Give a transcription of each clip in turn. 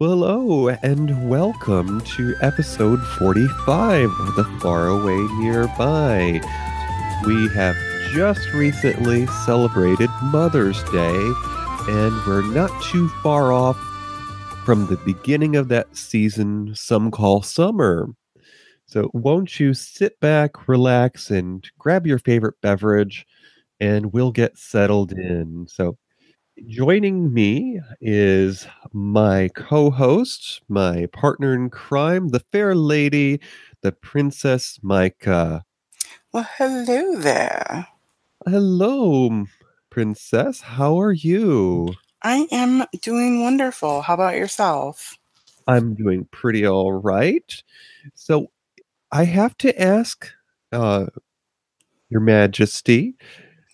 Well, hello, and welcome to episode 45 of The Faraway Nearby. We have just recently celebrated Mother's Day, and we're not too far off from the beginning of that season some call summer. So, won't you sit back, relax, and grab your favorite beverage, and we'll get settled in. So, joining me is my co host, my partner in crime, the fair lady, the Princess Micah. Well, hello there. Hello, Princess. How are you? I am doing wonderful. How about yourself? I'm doing pretty all right. So, I have to ask, uh, Your Majesty,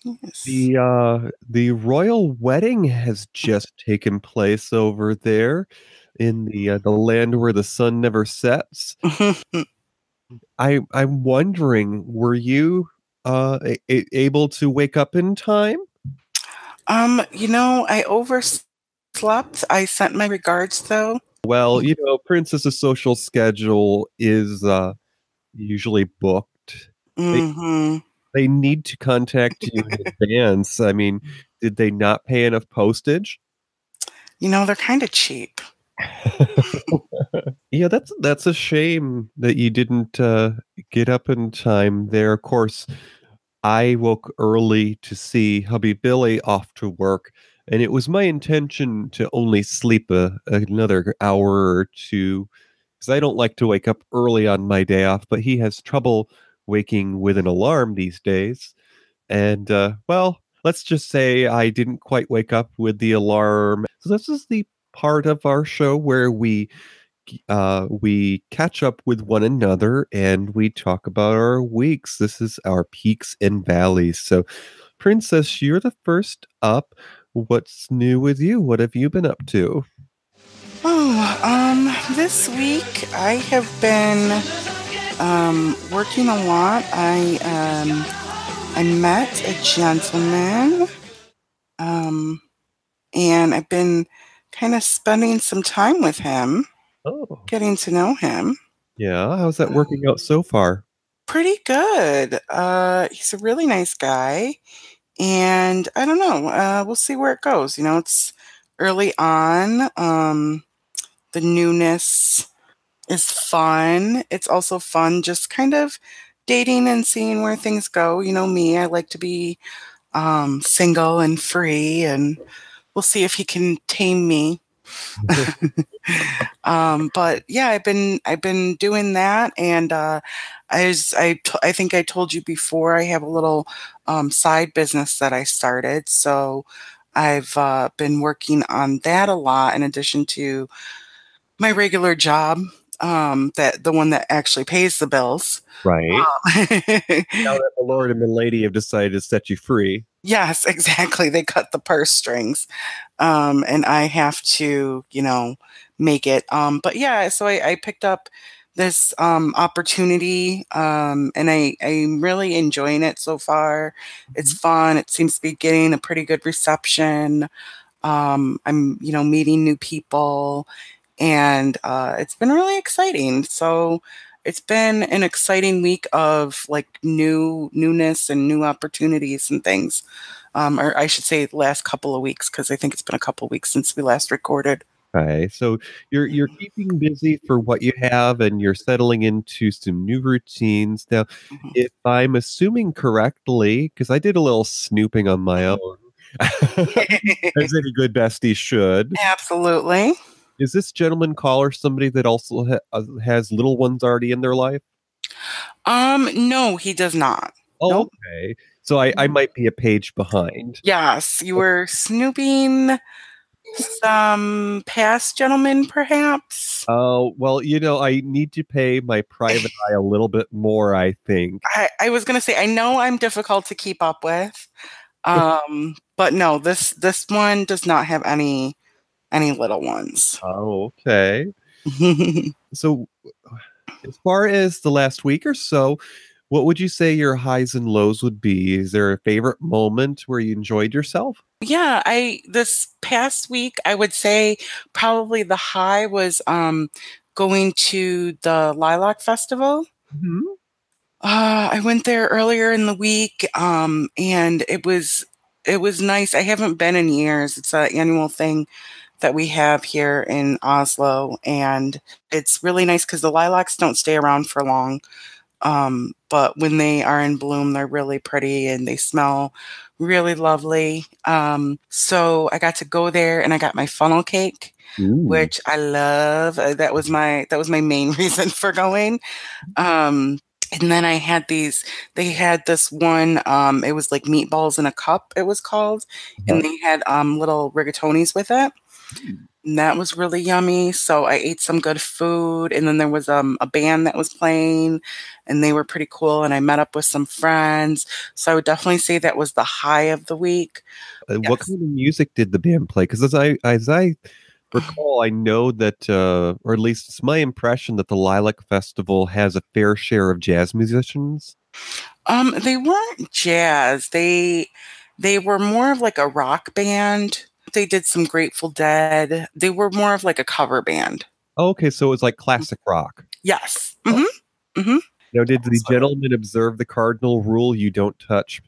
Yes. the uh, the royal wedding has just taken place over there in the uh, the land where the sun never sets. I I'm wondering, were you uh a- able to wake up in time? um, you know, I overslept. I sent my regards though. Well, you know, Princess's social schedule is uh usually booked. hmm They need to contact you in advance. I mean, did they not pay enough postage? You know, they're kind of cheap. Yeah, that's that's a shame that you didn't uh, get up in time there. Of course, I woke early to see hubby Billy off to work, and it was my intention to only sleep a, another hour or two because I don't like to wake up early on my day off. But he has trouble waking with an alarm these days, and uh, well, let's just say I didn't quite wake up with the alarm. So this is the part of our show where we uh, we catch up with one another and we talk about our weeks. This is our peaks and valleys. So, Princess, you're the first up. What's new with you? What have you been up to? Oh, um, this week I have been um working a lot. I um I met a gentleman, um, and I've been kind of spending some time with him, Oh, getting to know him. yeah. How's that working out so far? Pretty good. Uh, he's a really nice guy, and I don't know. Uh, we'll see where it goes. You know, it's early on. Um, the newness is fun. It's also fun just kind of dating and seeing where things go. You know me, I like to be um, single and free, and we'll see if he can tame me. um, but yeah, I've been I've been doing that, and uh, I was I t- I think I told you before I have a little um, side business that I started, so I've uh, been working on that a lot in addition to my regular job, um, that the one that actually pays the bills. Right. Um, Now that the Lord and the Lady have decided to set you free. yes, exactly. They cut the purse strings, um, and I have to, you know, make it. Um, but yeah, so I, I picked up this um, opportunity, um, and I I'm really enjoying it so far. It's fun. It seems to be getting a pretty good reception. Um, I'm, you know, meeting new people, and uh, it's been really exciting. So it's been an exciting week of like new newness and new opportunities and things. Um, or I should say, the last couple of weeks because I think it's been a couple of weeks since we last recorded. Okay, so you're you're keeping busy for what you have, and you're settling into some new routines. Now, Mhm. if I'm assuming correctly, because I did a little snooping on my own, as any good bestie should, Absolutely. Is this gentleman caller somebody that also ha- uh, has little ones already in their life? Um, no, he does not. Oh, Nope. okay. So I, I might be a page behind. Yes, you were snooping some past gentlemen, perhaps. Oh, well, you know, I need to pay my private eye a little bit more, I think. I, I was gonna say I know I'm difficult to keep up with. Um, but no, this this one does not have any any little ones. Oh, okay. So, as far as the last week or so, What would you say your highs and lows would be? Is there a favorite moment where you enjoyed yourself? Yeah, I this past week I would say probably the high was um going to the Lilac Festival. Mhm. Uh, I went there earlier in the week, um, and it was it was nice. I haven't been in years. It's an annual thing that we have here in Oslo, and it's really nice because the lilacs don't stay around for long. Um, but when they are in bloom, they're really pretty and they smell really lovely. Um, so I got to go there and I got my funnel cake Ooh. which I love. Uh, that was my that was my main reason for going. Um, and then I had these. They had this one. Um, it was like meatballs in a cup. It was called, and they had um little rigatonis with it. And that was really yummy. So I ate some good food, and then there was um a band that was playing, and they were pretty cool. And I met up with some friends. So I would definitely say that was the high of the week. Uh, What kind of music did the band play? Because as I as I recall, I know that, uh, or at least it's my impression that the Lilac Festival has a fair share of jazz musicians. Um, they weren't jazz. They they were more of like a rock band. They did some Grateful Dead. They were more of like a cover band. Oh, okay, so it was like classic rock. Yes. hmm Hmm. Now, did the That's gentleman observe the cardinal rule: you don't touch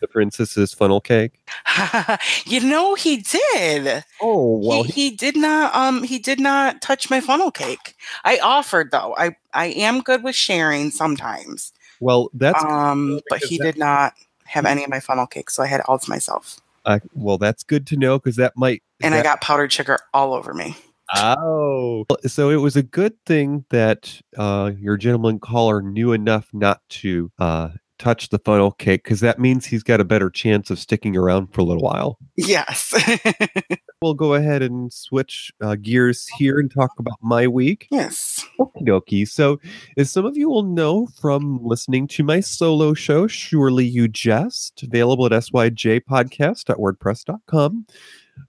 the princess's funnel cake? you know he did. Oh well, he, he did not um he did not touch my funnel cake. I offered though. I I am good with sharing sometimes. well, that's Um but he that- did not have any of my funnel cake, so I had all to myself. Uh, well, that's good to know because that might. And I got powdered sugar all over me. Oh, so it was a good thing that uh, your gentleman caller knew enough not to uh, touch the funnel cake because that means he's got a better chance of sticking around for a little while. Yes. We'll go ahead and switch uh, gears here and talk about my week. yes. Okie dokie. So, as some of you will know from listening to my solo show, Surely You Jest, available at syjpodcast.wordpress.com,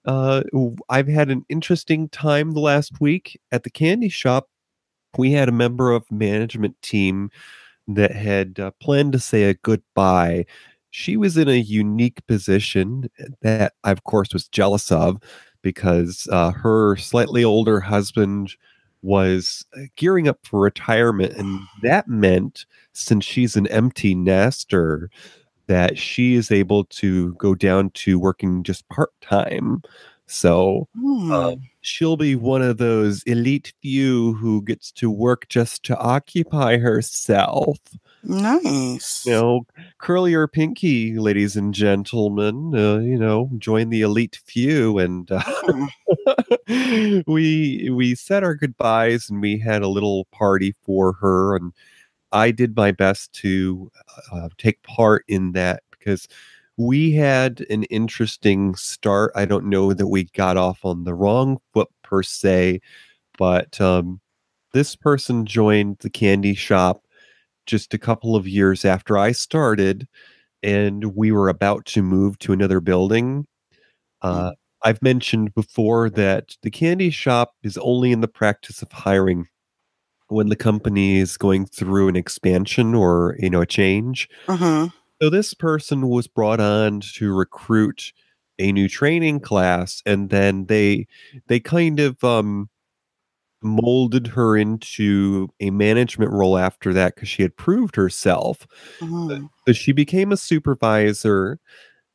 uh, I've had an interesting time the last week at the candy shop. We had a member of management team that had uh, planned to say a goodbye. She was in a unique position that I, of course, was jealous of because uh, her slightly older husband was uh, gearing up for retirement. And that meant, since she's an empty nester, that she is able to go down to working just part time. So uh, she'll be one of those elite few who gets to work just to occupy herself. nice. You know, curl your pinky, ladies and gentlemen. Uh, you know, join the elite few, and uh, Hmm. we we said our goodbyes, and we had a little party for her, and I did my best to uh, take part in that because we had an interesting start. I don't know that we got off on the wrong foot per se, but um, this person joined the candy shop just a couple of years after I started, and we were about to move to another building. Uh, I've mentioned before that the candy shop is only in the practice of hiring when the company is going through an expansion or you know a change. Mhm. So this person was brought on to recruit a new training class, and then they they kind of um, molded her into a management role after that because she had proved herself. Mhm. So she became a supervisor,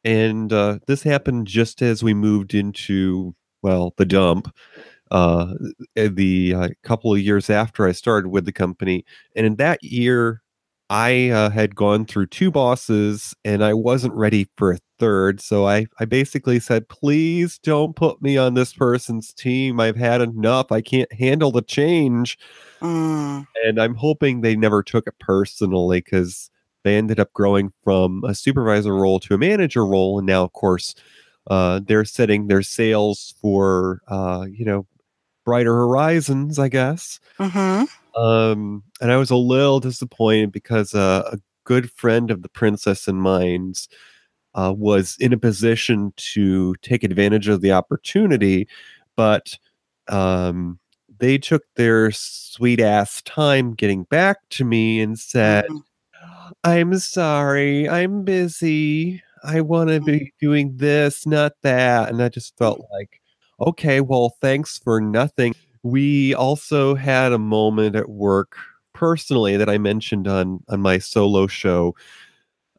and uh, this happened just as we moved into well the dump. Uh, the uh, couple of years after I started with the company, and in that year, I uh, had gone through two bosses, and I wasn't ready for a third. So I, I basically said, "Please don't put me on this person's team. I've had enough. I can't handle the change." Mm. and I'm hoping they never took it personally because they ended up growing from a supervisor role to a manager role, and now, of course, uh, they're setting their sails for uh, you know brighter horizons, I guess. Mhm. Um, and I was a little disappointed because uh, a good friend of the princess in mine's uh, was in a position to take advantage of the opportunity, but um, they took their sweet ass time getting back to me and said, Mhm. I'm sorry. I'm busy. I wanna Mm. be doing this, not that." And I just felt like, "Okay, well, thanks for nothing." We also had a moment at work personally that I mentioned on on my solo show.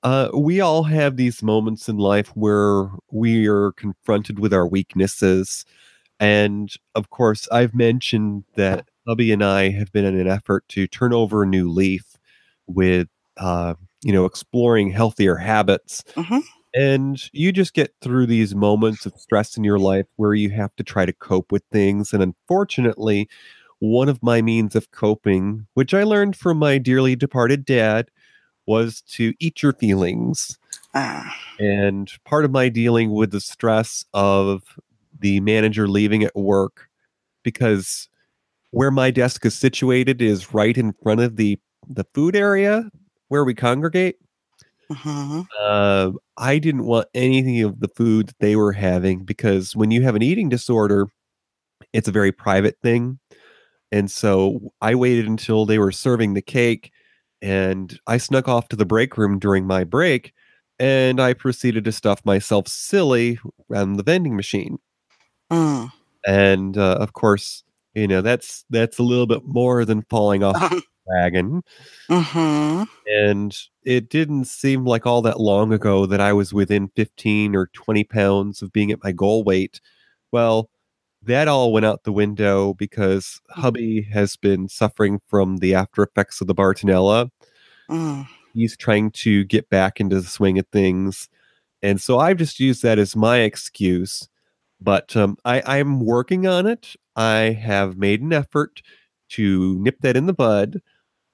Uh, we all have these moments in life where we are confronted with our weaknesses. And of course, I've mentioned that hubby and I have been in an effort to turn over a new leaf with, uh, you know, exploring healthier habits. Mhm. And you just get through these moments of stress in your life where you have to try to cope with things. And unfortunately, one of my means of coping, which I learned from my dearly departed dad, was to eat your feelings. Ah. And part of my dealing with the stress of the manager leaving at work because where my desk is situated is right in front of the the food area where we congregate. Mhm. Uh, I didn't want anything of the food that they were having because when you have an eating disorder, it's a very private thing. And so I waited until they were serving the cake and I snuck off to the break room during my break and I proceeded to stuff myself silly around the vending machine. Mm. And uh, of course, you know, that's that's a little bit more than falling off the wagon. Mhm. And it didn't seem like all that long ago that I was within 15 or 20 pounds of being at my goal weight. Well, that all went out the window because hubby has been suffering from the after effects of the Bartonella. Mm. He's trying to get back into the swing of things. And so I've just used that as my excuse. But um, I, I'm working on it. I have made an effort to nip that in the bud.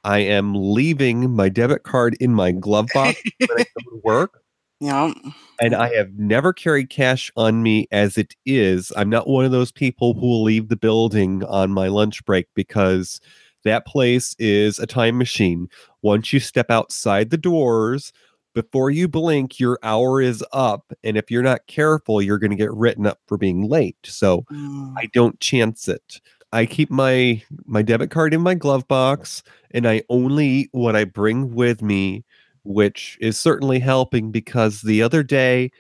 I am leaving my debit card in my glove box when I go to work. Yep. And I have never carried cash on me as it is. I'm not one of those people who will leave the building on my lunch break because that place is a time machine. Once you step outside the doors, before you blink, your hour is up. And if you're not careful, you're going to get written up for being late. So Mm. I don't chance it. I keep my my debit card in my glove box and I only eat what I bring with me, which is certainly helping because the other day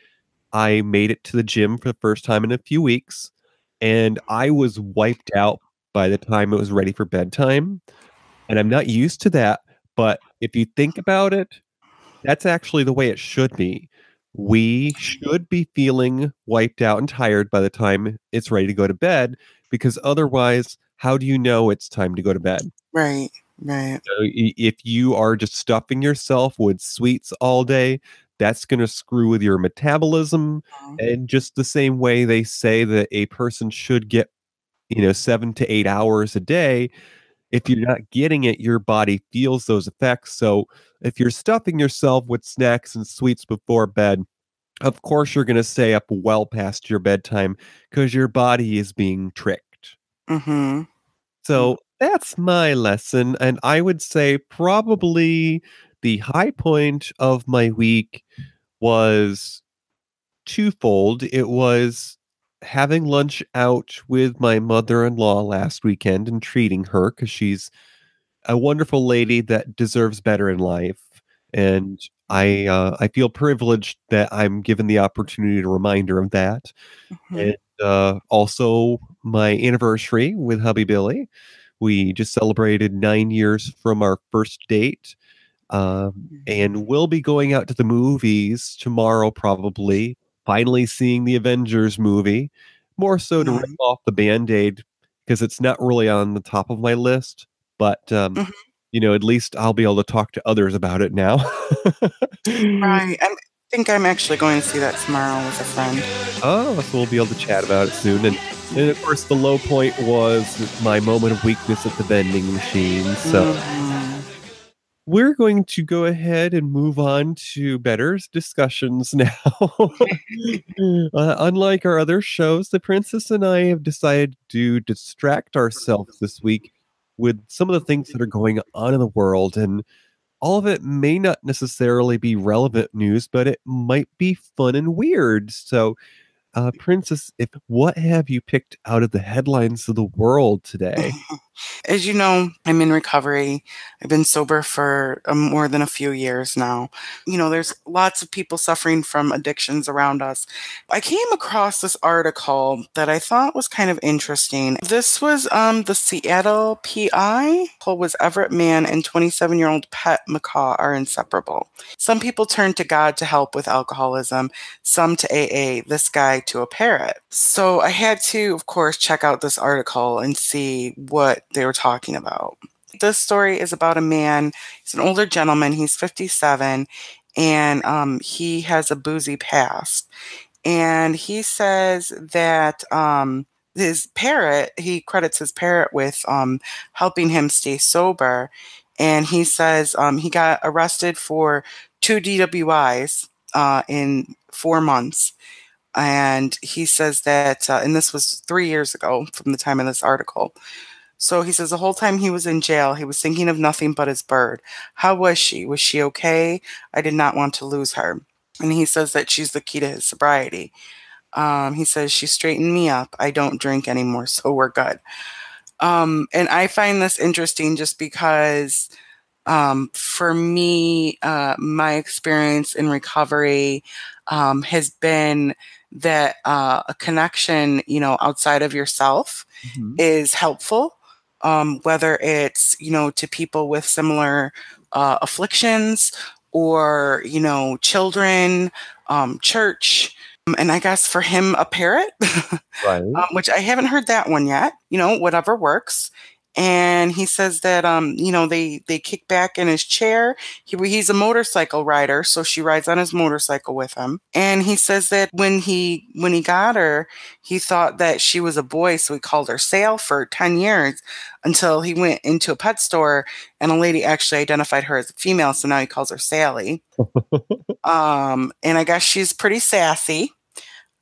I made it to the gym for the first time in a few weeks and I was wiped out by the time it was ready for bedtime. And I'm not used to that, but if you think about it, that's actually the way it should be. We should be feeling wiped out and tired by the time it's ready to go to bed because otherwise, how do you know it's time to go to bed? Right. Right. So if you are just stuffing yourself with sweets all day, that's going to screw with your metabolism. Mhm. And just the same way they say that a person should get, you know, seven to eight hours a day, if you're not getting it, your body feels those effects. So if you're stuffing yourself with snacks and sweets before bed, of course you're going to stay up well past your bedtime because your body is being tricked. Mhm. So that's my lesson. And I would say probably the high point of my week was twofold. It was having lunch out with my mother in law last weekend and treating her because she's a wonderful lady that deserves better in life. And I uh, I feel privileged that I'm given the opportunity to remind her of that Mhm. and uh, also my anniversary with hubby Billy. We just celebrated nine years from our first date, um, and we'll be going out to the movies tomorrow, probably. Finally, seeing the Avengers movie, more so to rip off the band aid because it's not really on the top of my list. But um, Mhm. You know, at least I'll be able to talk to others about it now. Right. I think I'm actually going to see that tomorrow with a friend. Oh, so we'll be able to chat about it soon. And, and of course, the low point was my moment of weakness at the vending machine. So Mhm. we're going to go ahead and move on to better discussions now. uh, unlike our other shows, the princess and I have decided to distract ourselves this week with some of the things that are mm-hmm. going on in the world. And all of it may not necessarily be relevant news, but it might be fun and weird. So uh, Princess, if what have you picked out of the headlines of the world today? As you know, I'm in recovery. I've been sober for um, more than a few years now. You know, there's lots of people suffering from addictions around us. I came across this article that I thought was kind of interesting. This was um, the Seattle PI. Was Everett Mann and 27 year old Pet macaw are inseparable. Some people turn to God to help with alcoholism, some to AA, this guy to a parrot. So I had to, of course, check out this article and see what they were talking about. This story is about a man, he's an older gentleman, he's 57, and um, he has a boozy past. And he says that um, his parrot, he credits his parrot with um, helping him stay sober. And he says um, he got arrested for two DWIs uh, in four months. And he says that, uh, and this was three years ago from the time of this article. So he says the whole time he was in jail, he was thinking of nothing but his bird. How was she? Was she okay? I did not want to lose her. And he says that she's the key to his sobriety. Um, he says she straightened me up. I don't drink anymore, so we're good. Um, and I find this interesting just because um, for me, uh, my experience in recovery um, has been that uh, a connection, you know, outside of yourself mm-hmm. is helpful um, whether it's you know to people with similar uh, afflictions or you know children um, church and i guess for him a parrot right. um, which i haven't heard that one yet you know whatever works and he says that um you know they they kick back in his chair. He, he's a motorcycle rider so she rides on his motorcycle with him. And he says that when he when he got her he thought that she was a boy so he called her sale for 10 years until he went into a pet store and a lady actually identified her as a female so now he calls her sally. Um and i guess she's pretty sassy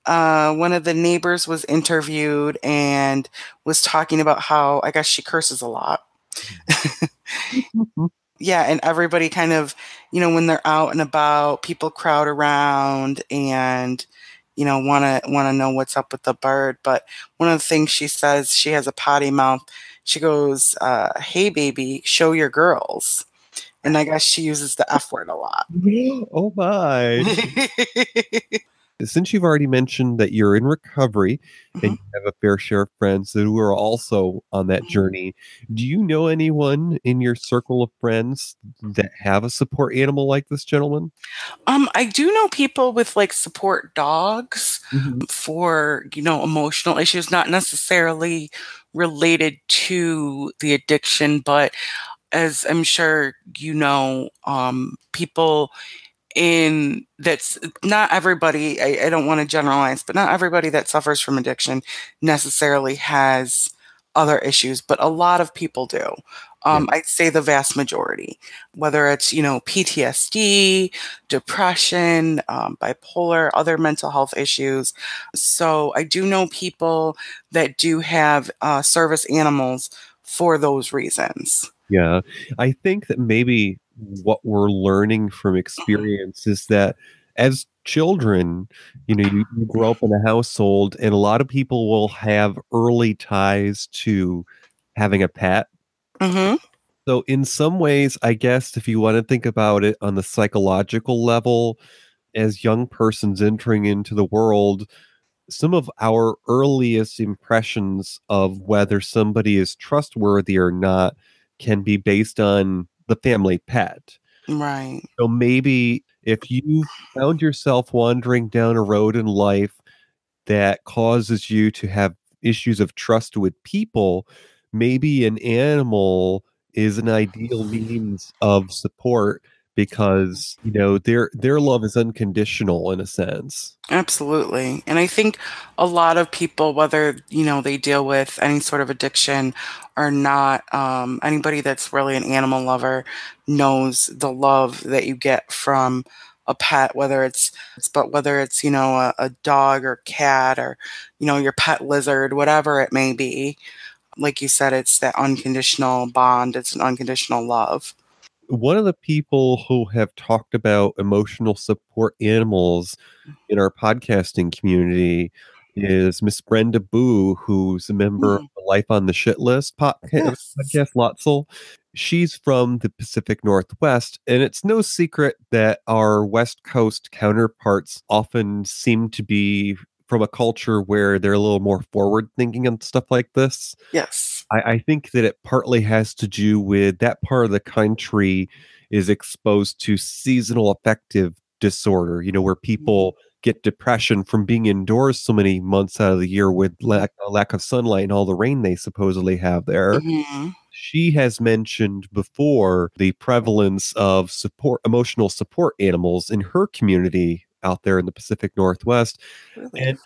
uh, one of the neighbors was interviewed and was talking about how I guess she curses a lot. yeah, and everybody kind of, you know, when they're out and about, people crowd around and you know want to want to know what's up with the bird. But one of the things she says, she has a potty mouth. She goes, uh, "Hey, baby, show your girls." And I guess she uses the F word a lot. Oh my. since you've already mentioned that you're in recovery mm-hmm. and you have a fair share of friends who are also on that mm-hmm. journey, do you know anyone in your circle of friends that have a support animal like this gentleman? Um, I do know people with like support dogs mm-hmm. for you know emotional issues, not necessarily related to the addiction, but as I'm sure you know, um, people in that's not everybody I, I don't want to generalize but not everybody that suffers from addiction necessarily has other issues but a lot of people do. Um, i'd say the vast majority whether it's you know ptsd depression um, bipolar other mental health issues. So i do know people that do have uh, service animals for those reasons. Yeah. I think that maybe what we're learning from experience is that as children, you know, you, you, grow up in a household, and a lot of people will have early ties to having a pet. Mm-hmm. So, in some ways, I guess if you want to think about it on the psychological level, as young persons entering into the world, some of our earliest impressions of whether somebody is trustworthy or not can be based on the family pet. Right. So maybe if you found yourself wandering down a road in life that causes you to have issues of trust with people, maybe an animal is an ideal means of support because you know their their love is unconditional in a sense. Absolutely. And i think a lot of people whether you know they deal with any sort of addiction or not um, anybody that's really an animal lover knows the love that you get from a pet whether it's, but whether it's you know a, a dog or cat or you know your pet lizard whatever it may be like you said it's that unconditional bond it's an unconditional love one of the people who have talked about emotional support animals in our podcasting community is Miss Brenda Boo, who's a member of Mm. the Life on the Shit List podca- Yes. podcast, Lotzel. She's from the Pacific Northwest, and it's no secret that our West Coast counterparts often seem to be from a culture where they're a little more forward thinking and stuff like this. Yes. I, I think that it partly has to do with that part of the country is exposed to seasonal affective disorder, you know, where people get depression from being indoors so many months out of the year with lack, lack of sunlight and all the rain they supposedly have there. Mhm. She has mentioned before the prevalence of support emotional support animals in her community out there in the Pacific Northwest. Really. And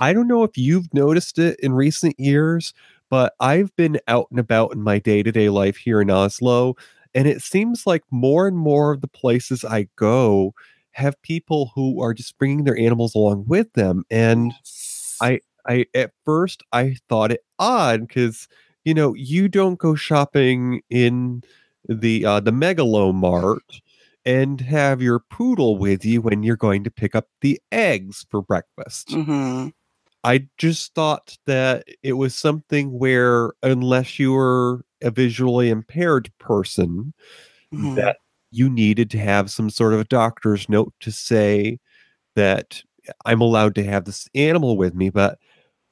I don't know if you've noticed it in recent years, but I've been out and about in my day to day life here in Oslo, and it seems like more and more of the places I go have people who are just bringing their animals along with them. And I, I at first I thought it odd because you know you don't go shopping in the uh, the Megalo Mart and have your poodle with you when you're going to pick up the eggs for breakfast. Mhm. I just thought that it was something where unless you were a visually impaired person, Mhm. that you needed to have some sort of a doctor's note to say that I'm allowed to have this animal with me. But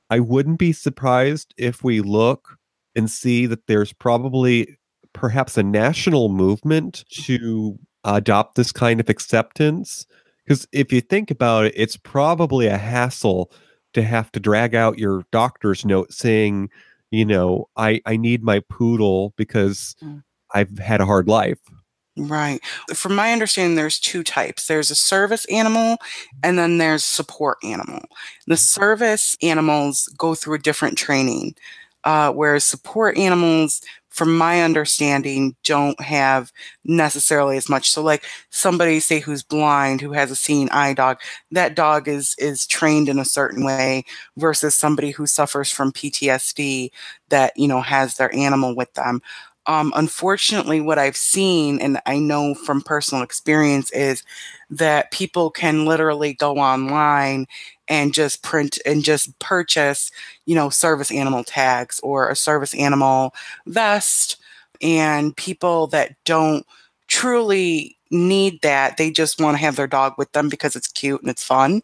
I wouldn't be surprised if we look and see that there's probably perhaps a national movement to adopt this kind of acceptance. Because if you think about it, it's probably a hassle to have to drag out your doctor's note saying, you know, I, I need my poodle because Mm. I've had a hard life. Right. From my understanding, there's two types. There's a service animal and then there's support animal. The service animals go through a different training, uh, whereas support animals, from my understanding, don't have necessarily as much. So like somebody say who's blind, who has a seeing eye dog, that dog is is trained in a certain way versus somebody who suffers from PTSD that, you know, has their animal with them. Um, unfortunately, what I've seen, and I know from personal experience, is that people can literally go online and just print and just purchase, you know, service animal tags or a service animal vest. And people that don't truly need that, they just want to have their dog with them because it's cute and it's fun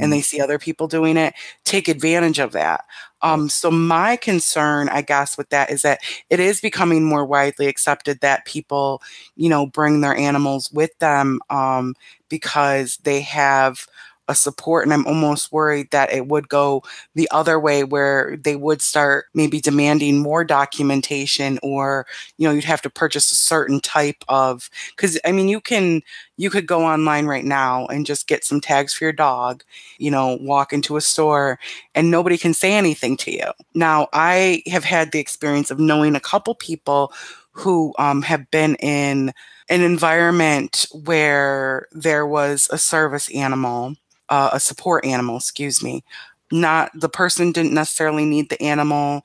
and they see other people doing it, take advantage of that. Um, so my concern, I guess, with that is that it is becoming more widely accepted that people, you know, bring their animals with them um, because they have a support. And I'm almost worried that it would go the other way where they would start maybe demanding more documentation or, you know, you'd have to purchase a certain type of, because I mean, you can, you could go online right now and just get some tags for your dog, you know, walk into a store and nobody can say anything to you. Now, I have had the experience of knowing a couple people who um, have been in an environment where there was a service animal, uh, a support animal, excuse me. Not the person didn't necessarily need the animal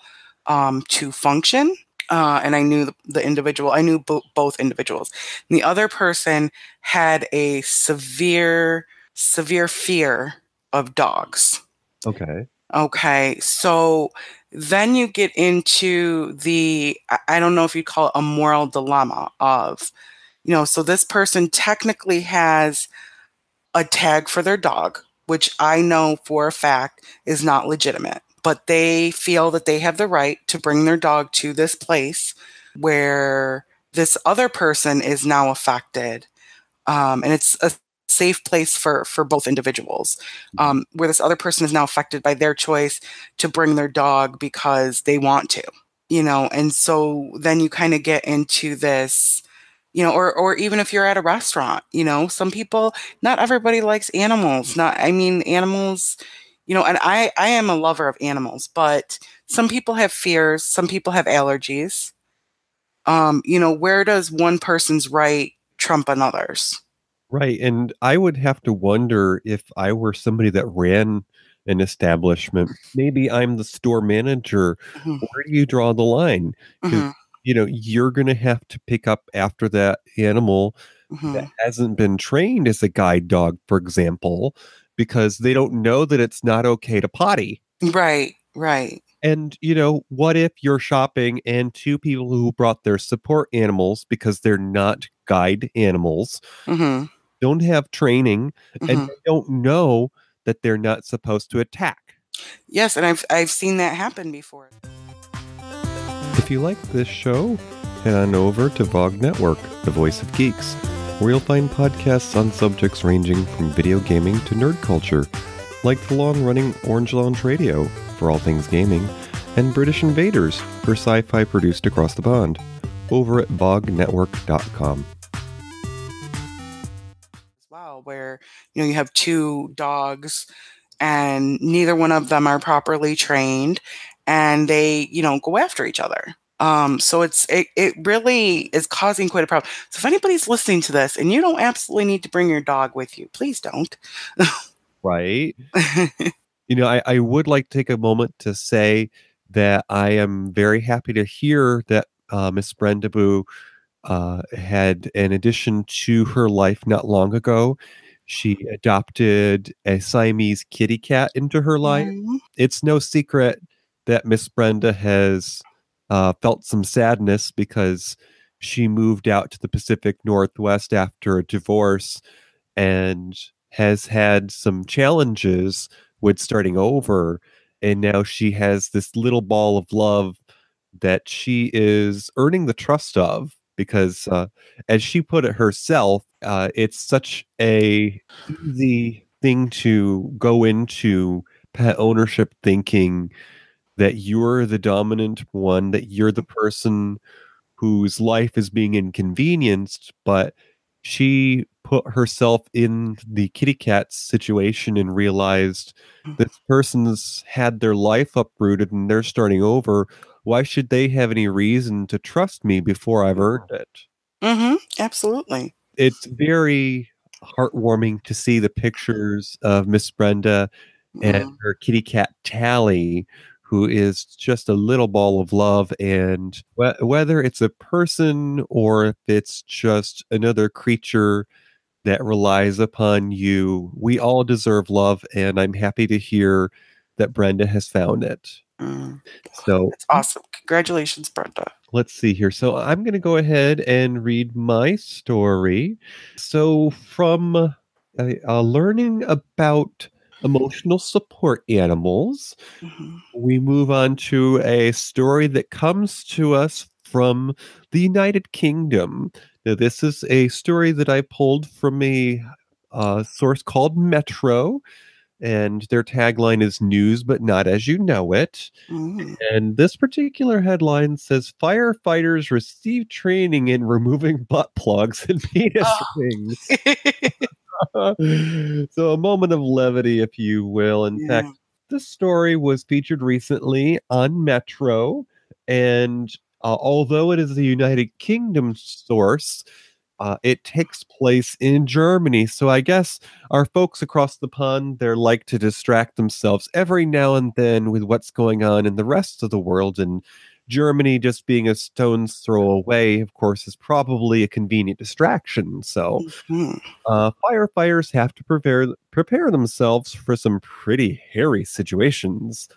um, to function. Uh, and I knew the, the individual, I knew bo- both individuals. The other person had a severe, severe fear of dogs. Okay. Okay, so then you get into the I- I don't know if you call it a moral dilemma of, you know, so this person technically has a tag for their dog, which I know for a fact is not legitimate, but they feel that they have the right to bring their dog to this place where this other person is now affected. Um, and it's a safe place for for both individuals um, where this other person is now affected by their choice to bring their dog because they want to you know and so then you kind of get into this you know or or even if you're at a restaurant you know some people not everybody likes animals not i mean animals you know and i i am a lover of animals but some people have fears some people have allergies um you know where does one person's right trump another's Right. And I would have to wonder if I were somebody that ran an establishment, maybe I'm the store manager. Mhm, Where do you draw the line? mhm, you know, you're going to have to pick up after that animal Mhm. that hasn't been trained as a guide dog, for example, because they don't know that it's not okay to potty. Right, right. And, you know, what if you're shopping and two people who brought their support animals because they're not guide animals Mhm. don't have training Mhm. and they don't know that they're not supposed to attack? Yes, and I've I've seen that happen before. If you like this show, head on over to VOG Network, the voice of geeks, where you'll find podcasts on subjects ranging from video gaming to nerd culture, like the long running Orange Lounge Radio for all things gaming, and British Invaders for sci fi produced across the pond, over at vognetwork.com. well where you know you have two dogs and neither one of them are properly trained and they you know go after each other um so it's it, it really is causing quite a problem so if anybody's listening to this and you don't absolutely need to bring your dog with you please don't Right? You know, I, I would like to take a moment to say that I am very happy to hear that uh, Miss Brenda Boo uh, had an addition to her life not long ago. She adopted a Siamese kitty cat into her life. Mhm. It's no secret that Miss Brenda has uh, felt some sadness because she moved out to the Pacific Northwest after a divorce and has had some challenges with starting over. And now she has this little ball of love that she is earning the trust of because, uh, as she put it herself, uh, it's such a easy thing to go into pet ownership thinking that you're the dominant one, that you're the person whose life is being inconvenienced, but she put herself in the kitty cat situation and realized this person's had their life uprooted and they're starting over. Why should they have any reason to trust me before I've earned it? Mhm. absolutely It's very heartwarming to see the pictures of Miss Brenda and Mhm. her kitty cat Tally, who is just a little ball of love. And wh- whether it's a person or if it's just another creature that relies upon you, we all deserve love. And I'm happy to hear that Brenda has found it. Mm. So it's awesome congratulations brenda let's see here. So I'm going to go ahead and read my story. So, from uh, uh, learning about emotional support animals, Mhm. we move on to a story that comes to us from the United Kingdom. Now, this is a story that I pulled from a uh, source called Metro, and their tagline is news, but not as you know it. Mm. And this particular headline says firefighters receive training in removing butt plugs and penis Oh. rings. so, a moment of levity, if you will. In Yeah. fact, this story was featured recently on Metro. And uh, although it is a United Kingdom source, uh, it takes place in Germany. So I guess our folks across the pond, they're like to distract themselves every now and then with what's going on in the rest of the world. And Germany just being a stone's throw away, of course, is probably a convenient distraction. So Mhm. uh, firefighters have to prepare prepare themselves for some pretty hairy situations.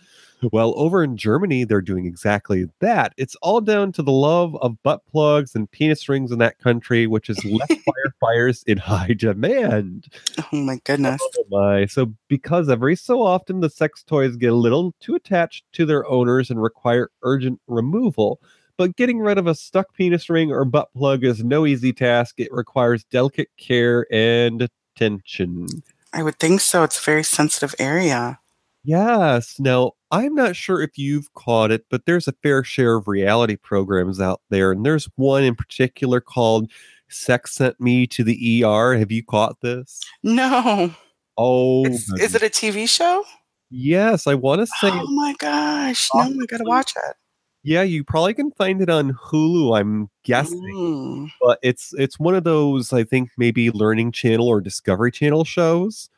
Well, over in Germany, they're doing exactly that. It's all down to the love of butt plugs and penis rings in that country, which has left firefighters in high demand. oh my oh goodness Oh my. So, because every so often the sex toys get a little too attached to their owners and require urgent removal. But getting rid of a stuck penis ring or butt plug is no easy task. It requires delicate care and attention. i would think so it's a very sensitive area Yes. Now, I'm not sure if you've caught it, but there's a fair share of reality programs out there. And there's one in particular called Sex Sent Me to the ER. Have you caught this? no Oh, is it a TV show? yes. I want to say, Oh my gosh. No, I gotta watch it. yeah, you probably can find it on Hulu, I'm guessing. Mm. But it's it's one of those, I think, maybe Learning Channel or Discovery Channel shows.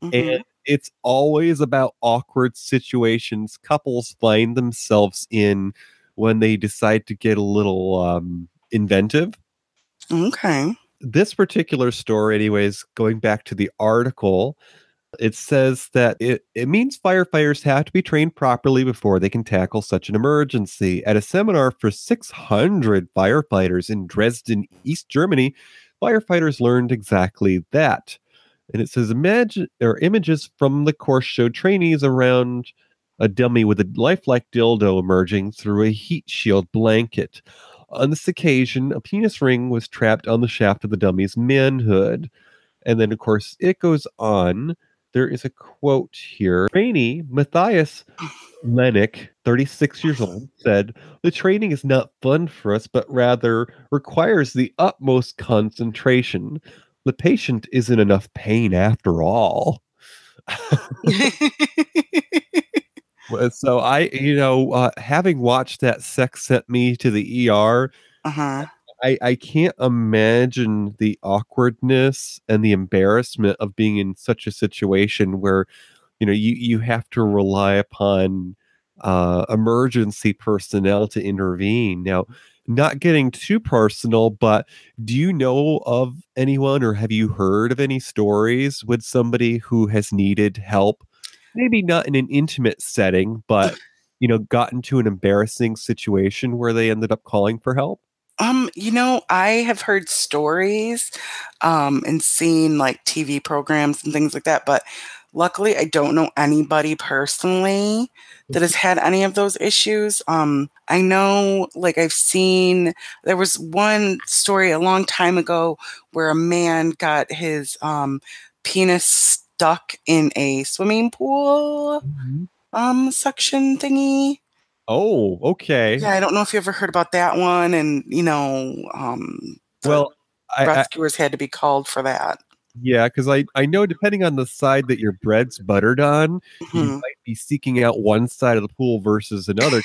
Mhm. and it's always about awkward situations couples find themselves in when they decide to get a little um, inventive. Okay. This particular story, anyways, going back to the article, it says that it, it means firefighters have to be trained properly before they can tackle such an emergency. At a seminar for 600 firefighters in Dresden, East Germany, firefighters learned exactly that. And it says imagine or images from the course show trainees around a dummy with a lifelike dildo emerging through a heat shield blanket. On this occasion, a penis ring was trapped on the shaft of the dummy's manhood. And then, of course, it goes on there is a quote here. Trainee Matthias Lennick, 36 years old, said, The training is not fun for us, but rather requires the utmost concentration. The patient is in enough pain after all. so I, you know, uh, having watched that sex sent me to the ER, uh-huh. I, I can't imagine the awkwardness and the embarrassment of being in such a situation where, you know, you, you have to rely upon uh, emergency personnel to intervene. Now, not getting too personal, but do you know of anyone or have you heard of any stories with somebody who has needed help? Maybe not in an intimate setting, but you know, got into an embarrassing situation where they ended up calling for help? Um, you know, I have heard stories um, and seen like TV programs and things like that, but luckily I don't know anybody personally that has had any of those issues. Um, I know, like, I've seen there was one story a long time ago where a man got his um, penis stuck in a swimming pool mm-hmm. um, suction thingy. Oh, okay. Yeah, I don't know if you ever heard about that one, and you know, um, well, I, rescuers I, had to be called for that. Yeah, because I I know depending on the side that your bread's buttered on, mm-hmm. you might be seeking out one side of the pool versus another.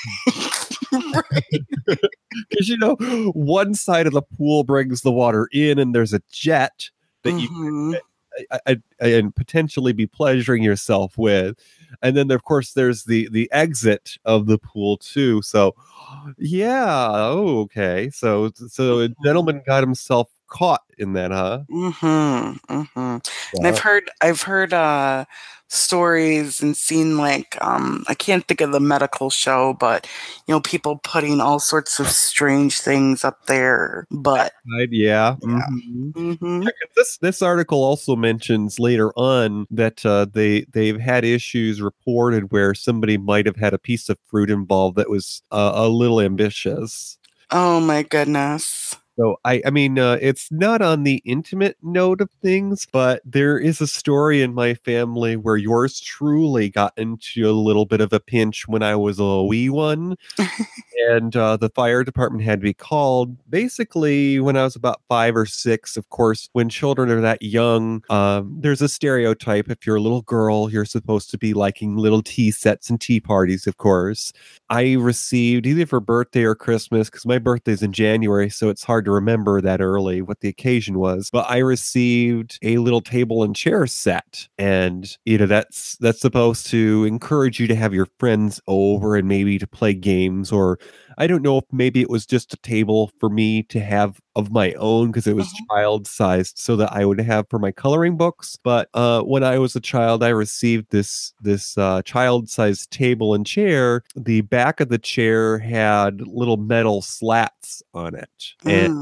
Because you know, one side of the pool brings the water in, and there's a jet that mm-hmm. you and potentially be pleasuring yourself with and then of course there's the the exit of the pool too so yeah oh, okay so so a mm-hmm. gentleman got himself caught in that huh mm-hmm, mm-hmm. and i've heard i've heard uh stories and seen like um I can't think of the medical show, but you know, people putting all sorts of strange things up there. But yeah. yeah. Mm-hmm. Mm-hmm. this this article also mentions later on that uh, they they've had issues reported where somebody might have had a piece of fruit involved that was uh, a little ambitious. Oh my goodness. So I, I mean, uh, it's not on the intimate note of things, but there is a story in my family where yours truly got into a little bit of a pinch when I was a wee one, and uh, the fire department had to be called. Basically, when I was about five or six, of course, when children are that young, um, there's a stereotype. If you're a little girl, you're supposed to be liking little tea sets and tea parties, of course. I received either for birthday or Christmas because my birthday's in January, so it's hard to remember that early what the occasion was. But I received a little table and chair set, and you know that's that's supposed to encourage you to have your friends over and maybe to play games or I don't know if maybe it was just a table for me to have of my own because it was uh-huh. child sized so that I would have for my coloring books. But uh, when I was a child, I received this this uh, child sized table and chair. The back of the chair had little metal slats on it, and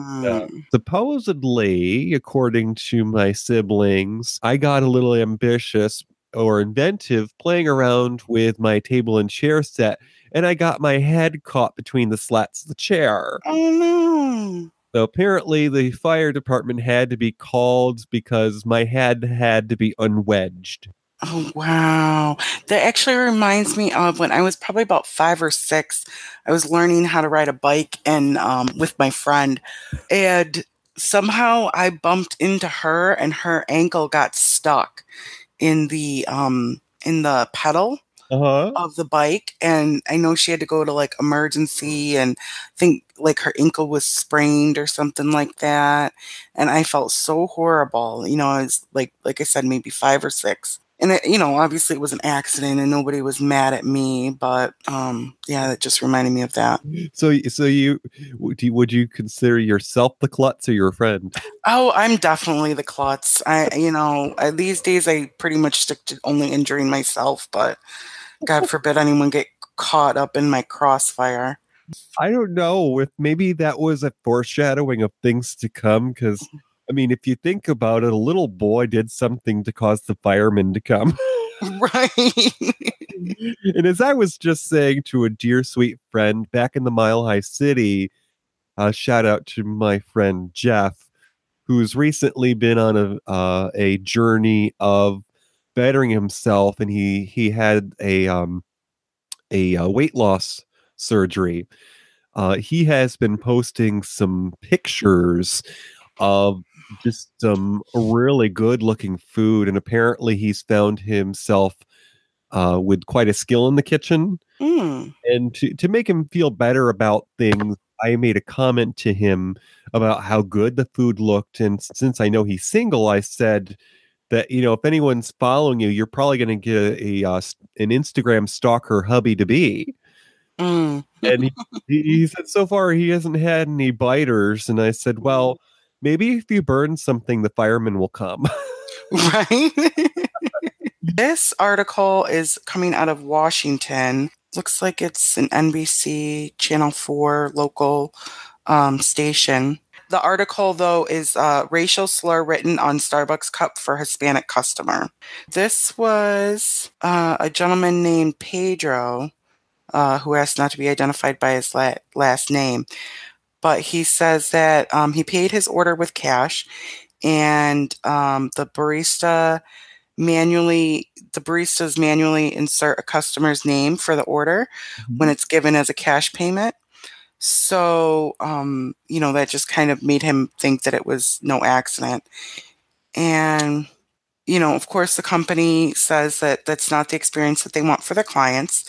supposedly, according to my siblings, I got a little ambitious or inventive playing around with my table and chair set and I got my head caught between the slats of the chair. Oh no. So apparently the fire department had to be called because my head had to be unwedged. Oh wow. That actually reminds me of when I was probably about 5 or 6. I was learning how to ride a bike and um, with my friend and somehow I bumped into her and her ankle got stuck in the um in the pedal uh-huh. of the bike and i know she had to go to like emergency and I think like her ankle was sprained or something like that and i felt so horrible you know i was like like i said maybe five or six And it you know, obviously, it was an accident and nobody was mad at me, but, um, yeah, that just reminded me of that. So so you would you would you consider yourself the klutz or your friend? Oh, I'm definitely the klutz. I you know, these days, I pretty much stick to only injuring myself, but God forbid anyone get caught up in my crossfire. I don't know if maybe that was a foreshadowing of things to come 'cause, Mhm. I mean, if you think about it, a little boy did something to cause the firemen to come. Right. And as I was just saying to a dear sweet friend back in the Mile High City, uh, shout out to my friend Jeff, who's recently been on a uh, a journey of bettering himself, and he he had a, um, a, uh, weight loss surgery. Uh, he has been posting some pictures of just some really good-looking food, and apparently he's found himself, uh, with quite a skill in the kitchen. Mm. And to to make him feel better about things, I made a comment to him about how good the food looked, and since I know he's single, I said that, you know, "If anyone's following you, you're probably gonna get a, uh, an Instagram stalker hubby to be." Mm. And he he said so far he hasn't had any biters, and I said, "Well, maybe if you burn something, the firemen will come." Right? This article is coming out of Washington. Looks like it's an NBC Channel 4 local, um, station. The article, though, is, uh, "Racial slur written on Starbucks cup for Hispanic customer." This was, uh, a gentleman named Pedro, uh, who asked not to be identified by his la last name. But he says that, um, he paid his order with cash, and, um, the barista manually the baristas manually insert a customer's name for the order when Mhm. it's given as a cash payment. So, um, you know, that just kind of made him think that it was no accident. And, you know, of course, the company says that that's not the experience that they want for their clients.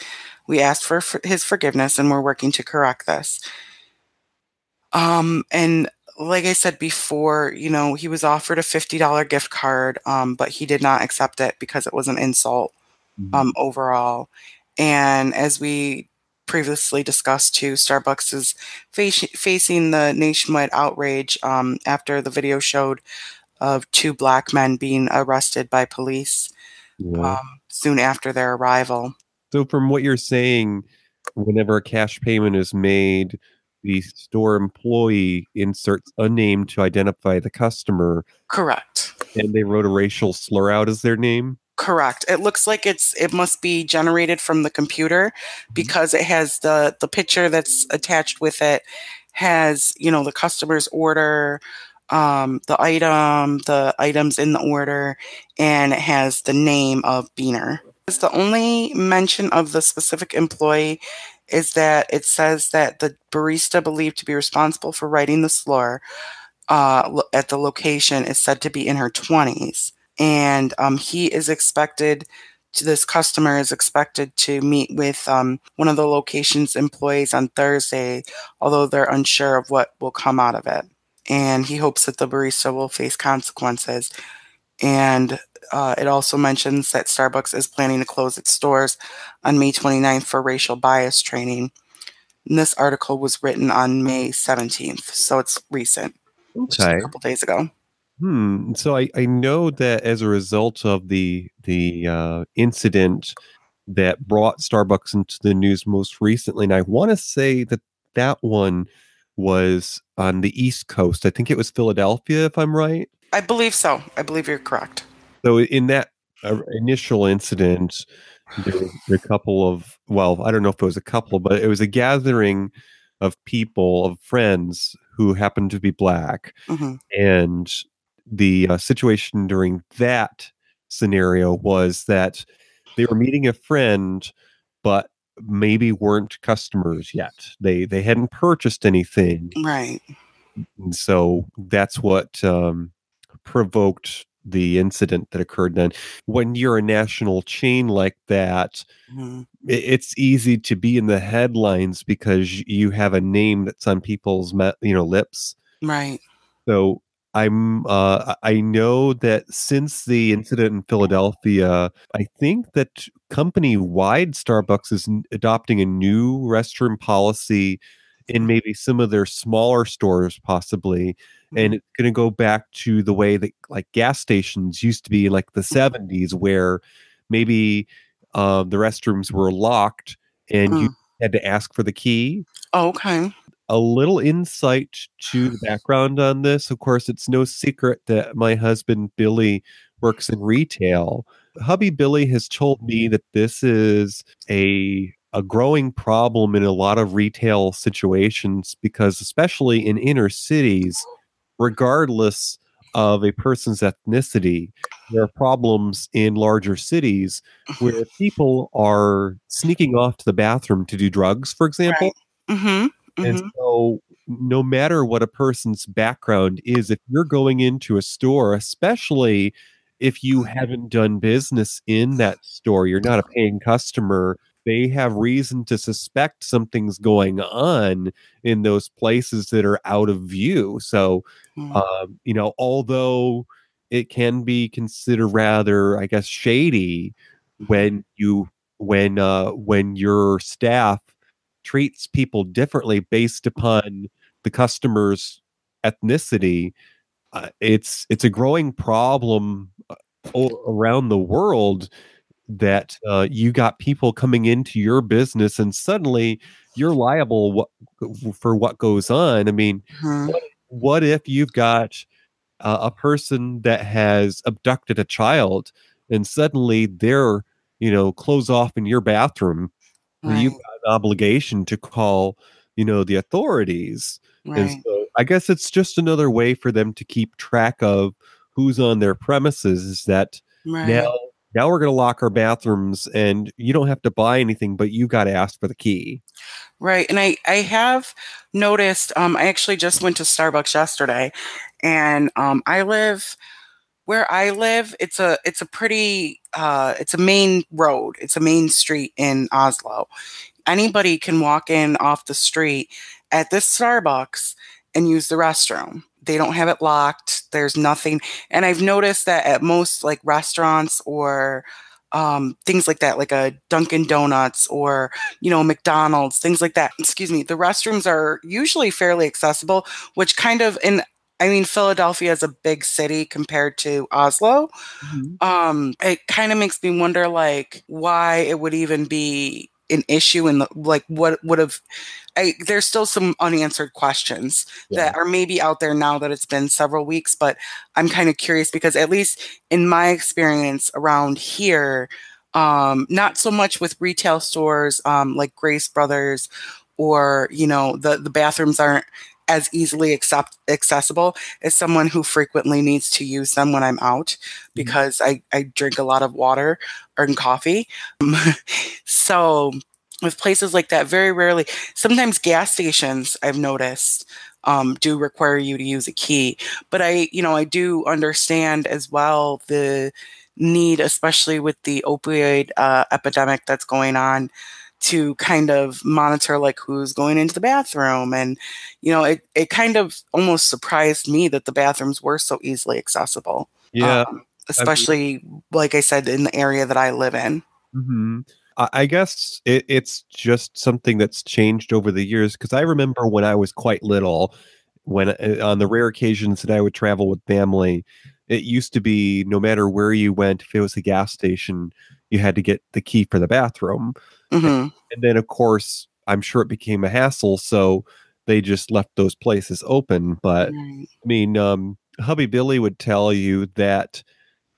We asked for for his forgiveness, and we're working to correct this. Um, and like I said before, you know, he was offered a $50 gift card, um, but he did not accept it because it was an insult, Mhm. um, overall. And as we previously discussed too, Starbucks is faci facing the nationwide outrage, um, after the video showed of 2 black men being arrested by police, Yeah. um, soon after their arrival. So from what you're saying, whenever a cash payment is made, the store employee inserts a name to identify the customer Correct. and they wrote a racial slur out as their name? Correct. It looks like it's it must be generated from the computer Mhm. because it has the the picture that's attached with it has, you know, the customer's order, um, the item, the items in the order, and it has the name of Beaner. It's the only mention of the specific employee is that it says that the barista believed to be responsible for writing the slur, uh, at the location is said to be in her 20s. And, um, he is expected to this customer is expected to meet with, um, one of the location's employees on Thursday, although they're unsure of what will come out of it. And he hopes that the barista will face consequences. And, uh, it also mentions that Starbucks is planning to close its stores on May 29th for racial bias training. And this article was written on May 17th, so it's recent. Just a couple days ago. Hmm, so I I know that as a result of the the, uh, incident that brought Starbucks into the news most recently, and I wanna say that that one was on the East Coast. I think it was Philadelphia, if I'm right? I believe so. I believe you're correct. So in that, uh, initial incident, there were a couple of well, I don't know if it was a couple, but it was a gathering of people, of friends who happened to be black, Mhm. and the, uh, situation during that scenario was that they were meeting a friend, but maybe weren't customers yet. They they hadn't purchased anything. Right. And so that's what, um, provoked the incident that occurred then. When you're a national chain like that, Mhm. i it's easy to be in the headlines because you have a name that's on people's you know, lips. Right. So, I'm uh, I know that since the incident in Philadelphia, I think that company wide Starbucks is adopting a new restroom policy in maybe some of their smaller stores, possibly. And it's going to go back to the way that like gas stations used to be like the 70s, where maybe uh, the restrooms were locked and you Mm. had to ask for the key Oh, okay. a little insight to the background on this. Of course, it's no secret that my husband Billy works in retail. Hubby Billy has told me that this is a a growing problem in a lot of retail situations because especially in inner cities, regardless of a person's ethnicity, there are problems in larger cities where people are sneaking off to the bathroom to do drugs, for example. Mm-hmm. And hmm so, no matter what a person's background is, if you're going into a store, especially if you haven't done business in that store, you're not a paying customer, they have reason to suspect something's going on in those places that are out of view. So, um, you know, although it can be considered rather, I guess, shady when you when uh when your staff treats people differently based upon the customer's ethnicity uh, it's it's a growing problem uh, around the world that uh, you got people coming into your business and suddenly you're liable what, for what goes on. I mean hmm what if you've got uh, a person that has abducted a child and suddenly they're you know close off in your bathroom and you've got an obligation to call you know the authorities. And so i guess it's just another way for them to keep track of who's on their premises is that Right. now now we're going to lock our bathrooms and you don't have to buy anything but you got to ask for the key Right. And I, I have noticed, um, I actually just went to Starbucks yesterday and um, I live where I live, it's a it's a pretty uh, it's a main road. It's a main street in Oslo. Anybody can walk in off the street at this Starbucks and use the restroom. They don't have it locked. There's nothing. And I've noticed that at most like restaurants or um, things like that, like a Dunkin' Donuts or you know McDonald's, things like that. Excuse me. The restrooms are usually fairly accessible, which kind of in I mean, Philadelphia is a big city compared to Oslo. Um, it kind of makes me wonder, like, why it would even be an issue in the like what would have. I there's still some unanswered questions Yeah. that are maybe out there now that it's been several weeks, but I'm kind of curious because at least in my experience around here, um, not so much with retail stores um, like Grace Brothers, or you know the the bathrooms aren't as easily accept, accessible as someone who frequently needs to use them when I'm out because I, I drink a lot of water or coffee. so with places like that, very rarely, sometimes gas stations I've noticed um, do require you to use a key. But I, you know, I do understand as well the need, especially with the opioid uh, epidemic that's going on, to kind of monitor like who's going into the bathroom. And you know it, it kind of almost surprised me that the bathrooms were so easily accessible yeah. um, especially like i said in the area that i live in. Hmm I, I guess it, it's just something that's changed over the years because I remember when I was quite little, when uh, on the rare occasions that I would travel with family, it used to be no matter where you went, if it was a gas station, you had to get the key for the bathroom. Hmm And then, of course, I'm sure it became a hassle, so they just left those places open. But Right. I mean, um, hubby Billy would tell you that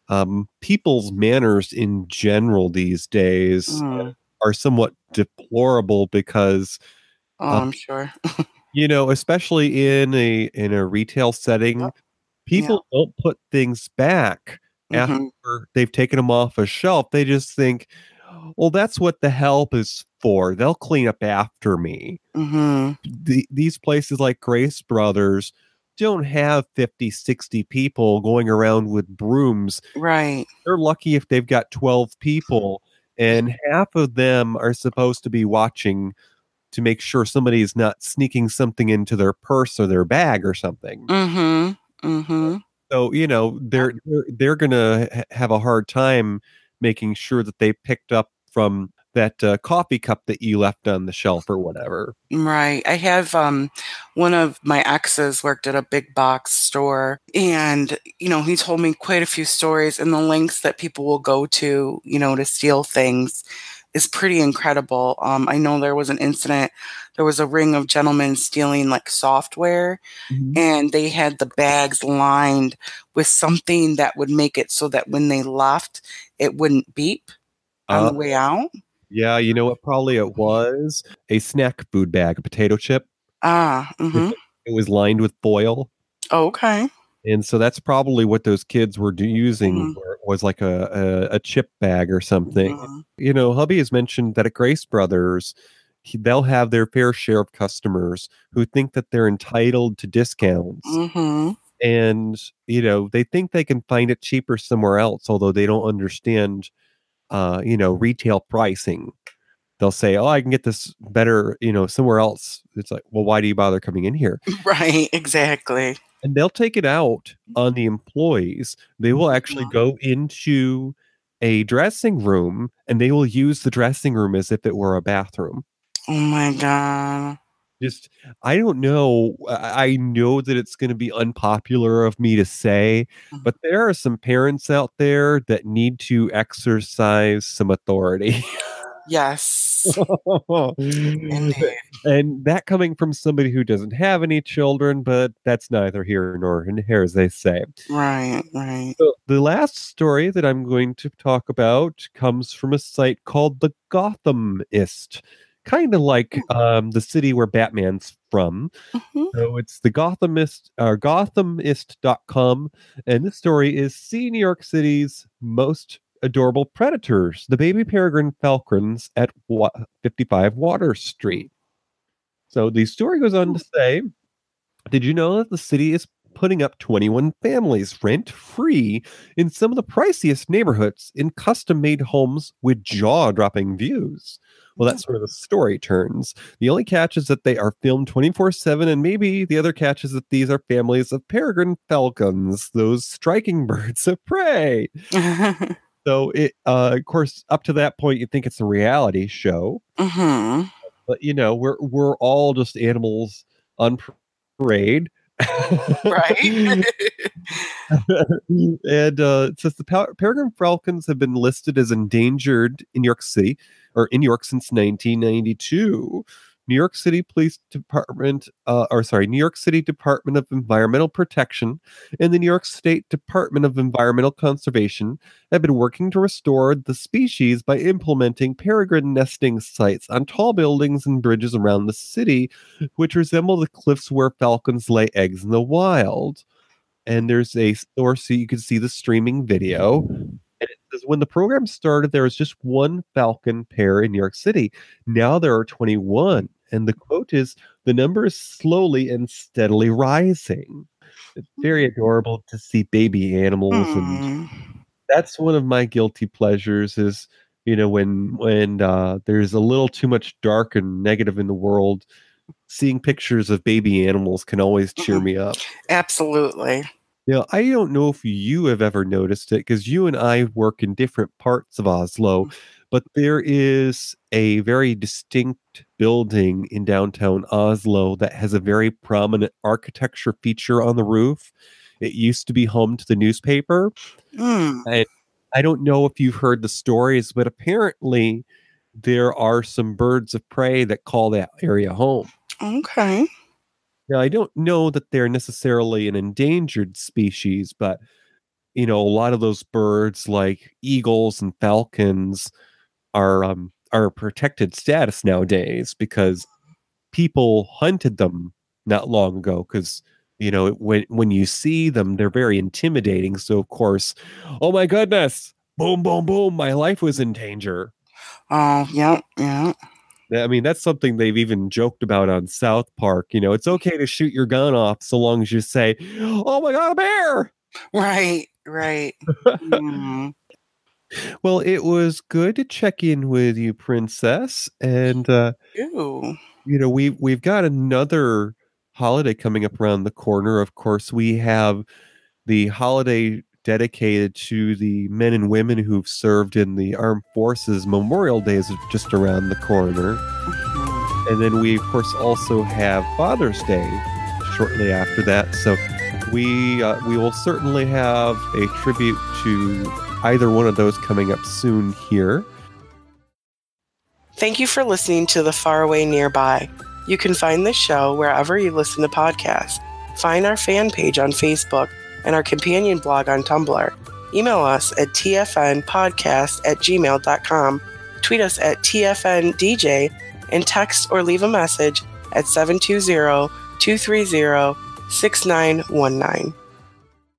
um, people's manners in general these days Mm. are somewhat deplorable because oh Uh, i'm sure you know, especially in a in a retail setting, Yep. people don't put things back Mhm. after they've taken them off a shelf. They just think, "Well, that's what the help is for. They'll clean up after me." Mhm. the, these places like Grace Brothers don't have 50, 60 people going around with brooms. right They're lucky if they've got 12 people, and half of them are supposed to be watching to make sure somebody is not sneaking something into their purse or their bag or something. hmm Mhm. So, you know, they're they're they're gonna ha have a hard time making sure that they picked up from that, uh, coffee cup that you left on the shelf or whatever. Right. I have, um one of my exes worked at a big box store, and, you know, he told me quite a few stories, and the lengths that people will go to, you know, to steal things is pretty incredible. Um, I know there was an incident, there was a ring of gentlemen stealing, like, software, Mhm. and they had the bags lined with something that would make it so that when they left, it wouldn't beep on Uh the way out. Yeah, you know what probably it was? A snack food bag, a potato chip. Ah, mhm. It was lined with foil. Okay. And so that's probably what those kids were do using Mhm. was like a a a chip bag or something. Mhm. You know, hubby has mentioned that at Grace Brothers, he they'll have their fair share of customers who think that they're entitled to discounts. Mhm. And, you know, they think they can find it cheaper somewhere else, although they don't understand, uh, you know, retail pricing. They'll say, "Oh, I can get this better, you know, somewhere else." It's like, "Well, why do you bother coming in here?" Right, exactly. And they'll take it out on the employees. They will actually Mhm. go into a dressing room, and they will use the dressing room as if it were a bathroom. Oh my god. Just I don't know. I know that it's gonna be unpopular of me to say, Mhm. but there are some parents out there that need to exercise some authority. Yes. And that coming from somebody who doesn't have any children, but that's neither here nor in here, as they say. Right, right. So, the last story that I'm going to talk about comes from a site called The Gothamist, kinda like, Hmm. um, the city where Batman's from. Mhm. So, it's the Gothamist or Gothamist.com, and this story is "See New York City's most adorable predators, the baby peregrine falcons at 55 Water Street." So, the story goes on to say, "Did you know that the city is putting up 21 families rent-free in some of the priciest neighborhoods in custom-made homes with jaw-dropping views?" Well, that's where the story turns. The only catch is that they are filmed 24/7, and maybe the other catch is that these are families of peregrine falcons, those striking birds of prey. So it uh, of course, up to that point, you think it's a reality show. Mhm. But, you know, we're we're all just animals on parade. Right? And, uh, it says the pa peregrine falcons have been listed as endangered in New York City or in New York since 1992. New York City Police Department, uh, or sorry, New York City Department of Environmental Protection and the New York State Department of Environmental Conservation have been working to restore the species by implementing peregrine nesting sites on tall buildings and bridges around the city, which resemble the cliffs where falcons lay eggs in the wild. And there's a source so you can see the streaming video. "When the program started, there was just 1 falcon pair in New York City. Now there are 21." And the quote is, "The number is slowly and steadily rising." It's very adorable to see baby animals, and Mm. that's one of my guilty pleasures is, you know, when when, uh, there's a little too much dark and negative in the world, seeing pictures of baby animals can always cheer Mhm. me up. Absolutely. Now, I don't know if you have ever noticed it because you and I work in different parts of Oslo, but there is a very distinct building in downtown Oslo that has a very prominent architecture feature on the roof. It used to be home to the newspaper. Mm. And I don't know if you've heard the stories, but apparently there are some birds of prey that call that area home. Okay. Now, I don't know that they're necessarily an endangered species, but, you know, a lot of those birds, like eagles and falcons, are, um, are protected status nowadays because people hunted them not long ago because you know, when when you see them, they're very intimidating, so, of course, "Oh my goodness. Boom, boom, boom, my life was in danger." Yep, yeah. Yeah, I mean, that's something they've even joked about on South Park, you know, "It's okay to shoot your gun off so long as you say, "Oh my god, a bear!'" Right, right. Mhm. Well, it was good to check in with you, princess, and, uh, Ew. you know, we've we've got another holiday coming up around the corner. Of course, we have the holiday dedicated to the men and women who've served in the armed forces. Memorial Day is just around the corner. Mhm. And then we, of course, also have Father's Day shortly after that. So we uh, we will certainly have a tribute to either one of those coming up soon here. Thank you for listening to The Faraway Nearby. You can find this show wherever you listen to podcasts. Find our fan page on Facebook and our companion blog on Tumblr. Email us at tfnpodcast at gmail.com. Tweet us at tfndj and text or leave a message at 720 230 6919.